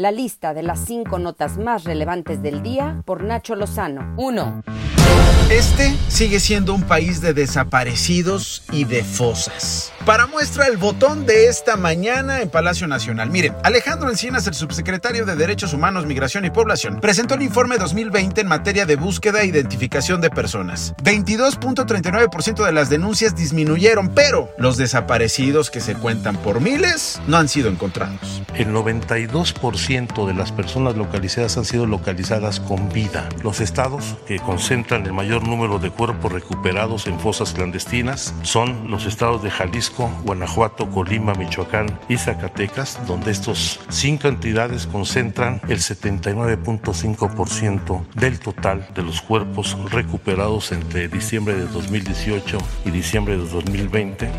La lista de las cinco notas más relevantes del día por Nacho Lozano. 1. Este sigue siendo un país de desaparecidos y de fosas. Para muestra el botón de esta mañana en Palacio Nacional. Miren, Alejandro Encinas, el subsecretario de Derechos Humanos, Migración y Población, presentó el informe 2020 en materia de búsqueda e identificación de personas. 22.39% de las denuncias disminuyeron, pero los desaparecidos que se cuentan por miles no han sido encontrados. El 92% de las personas localizadas han sido localizadas con vida. Los estados que concentran el mayor número de cuerpos recuperados en fosas clandestinas son los estados de Jalisco, Guanajuato, Colima, Michoacán y Zacatecas, donde estos cinco entidades concentran el 79.5% del total de los cuerpos recuperados entre diciembre de 2018 y diciembre de 2020.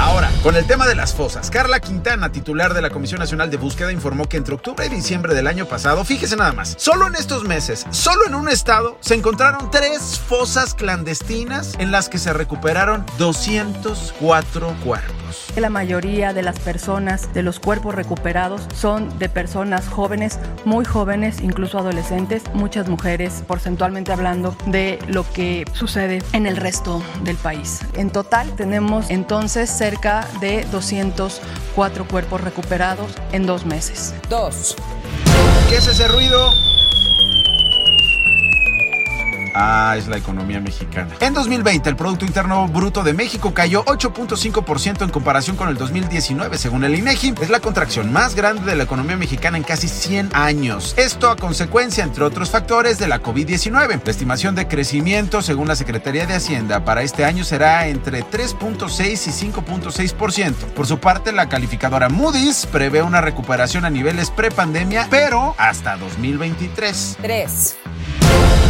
Ahora, con el tema de las fosas, Carla Quintana, titular de la Comisión Nacional de Búsqueda, informó que entre octubre y diciembre del año pasado, fíjese nada más, solo en estos meses, solo en un estado, se encontraron tres fosas clandestinas en las que se recuperaron 204 cuerpos. La mayoría de las personas, de los cuerpos recuperados, son de personas jóvenes, muy jóvenes, incluso adolescentes, muchas mujeres, porcentualmente hablando, de lo que sucede en el resto del país. En total tenemos entonces cerca de 204 cuerpos recuperados en dos meses. 2. ¿Qué es ese ruido? Ah, es la economía mexicana. En 2020, el Producto Interno Bruto de México cayó 8.5% en comparación con el 2019, según el INEGI. Es la contracción más grande de la economía mexicana en casi 100 años. Esto a consecuencia, entre otros factores, de la COVID-19. La estimación de crecimiento, según la Secretaría de Hacienda, para este año será entre 3.6 y 5.6%. Por su parte, la calificadora Moody's prevé una recuperación a niveles prepandemia, pero hasta 2023. 3.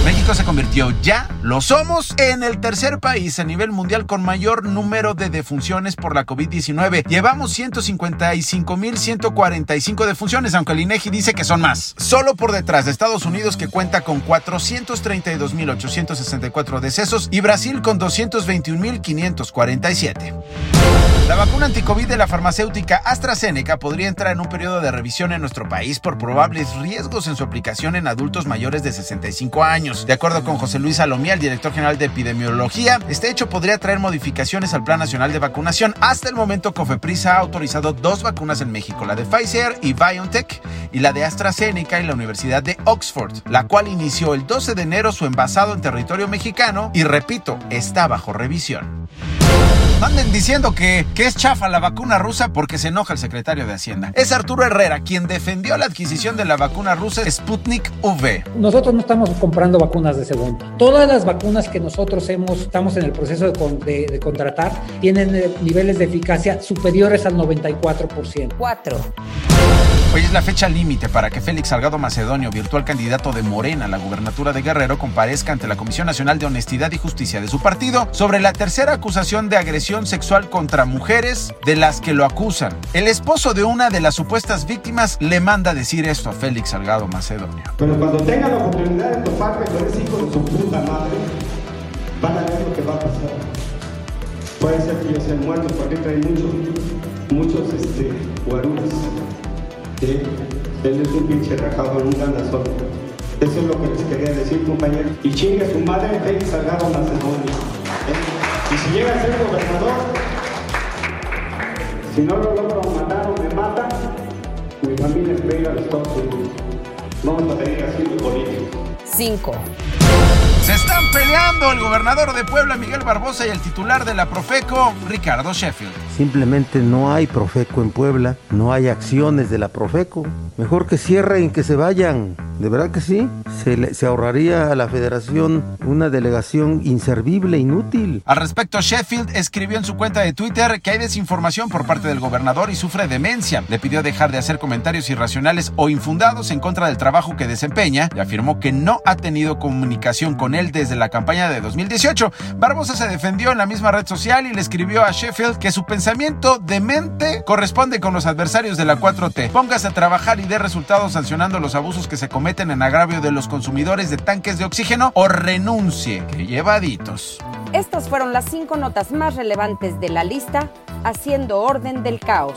México se convirtió ya, lo somos, en el tercer país a nivel mundial con mayor número de defunciones por la COVID-19. Llevamos 155.145 defunciones, aunque el INEGI dice que son más. Solo por detrás de Estados Unidos que cuenta con 432.864 decesos y Brasil con 221.547. La vacuna anticovid de la farmacéutica AstraZeneca podría entrar en un periodo de revisión en nuestro país por probables riesgos en su aplicación en adultos mayores de 65 años. De acuerdo con José Luis Salomía, el director general de epidemiología, este hecho podría traer modificaciones al Plan Nacional de Vacunación. Hasta el momento, Cofepris ha autorizado dos vacunas en México, la de Pfizer y BioNTech y la de AstraZeneca y la Universidad de Oxford, la cual inició el 12 de enero su envasado en territorio mexicano y repito, está bajo revisión. Anden diciendo que, que es chafa la vacuna rusa porque se enoja el secretario de Hacienda. Es Arturo Herrera quien defendió la adquisición de la vacuna rusa Sputnik V. Nosotros no estamos comprando vacunas de segunda. Todas las vacunas que nosotros hemos, estamos en el proceso de, con- de- de contratar tienen eh, niveles de eficacia superiores al 94%. 4. Hoy es la fecha límite para que Félix Salgado Macedonio, virtual candidato de Morena a la gubernatura de Guerrero, comparezca ante la Comisión Nacional de Honestidad y Justicia de su partido sobre la tercera acusación de agresión sexual contra mujeres de las que lo acusan. El esposo de una de las supuestas víctimas le manda decir esto a Félix Salgado Macedonio. Pero cuando tengan la oportunidad de toparme con ese hijo de su puta madre, van a ver lo que va a pasar. Puede ser que yo sea muerto porque trae muchos, muchos este. ¿Sí? Él es un pinche rajado, un ganazón. Eso es lo que les quería decir, compañero. Y chingue a su madre, Félix Salgado Macedonio. ¿eh? Y si llega a ser gobernador, si no lo logro matar o me matan, mi familia espera a los Estados Unidos. Vamos a seguir así de político. 5. Se están peleando el gobernador de Puebla, Miguel Barbosa, y el titular de la Profeco, Ricardo Sheffield. Simplemente no hay Profeco en Puebla, no hay acciones de la Profeco. Mejor que cierren, que se vayan. De verdad que sí. Se, le- ahorraría a la federación una delegación inservible, inútil. Al respecto, Sheffield escribió en su cuenta de Twitter que hay desinformación por parte del gobernador y sufre demencia. Le pidió dejar de hacer comentarios irracionales o infundados en contra del trabajo que desempeña y afirmó que no ha tenido comunicación con él desde la campaña de 2018. Barbosa se defendió en la misma red social y le escribió a Sheffield que su pensamiento demente corresponde con los adversarios de la 4T. Póngase a trabajar y dé resultados sancionando los abusos que se cometen en agravio de los consumidores de tanques de oxígeno o renuncie, que llevaditos. Estas fueron las cinco notas más relevantes de la lista, haciendo orden del caos.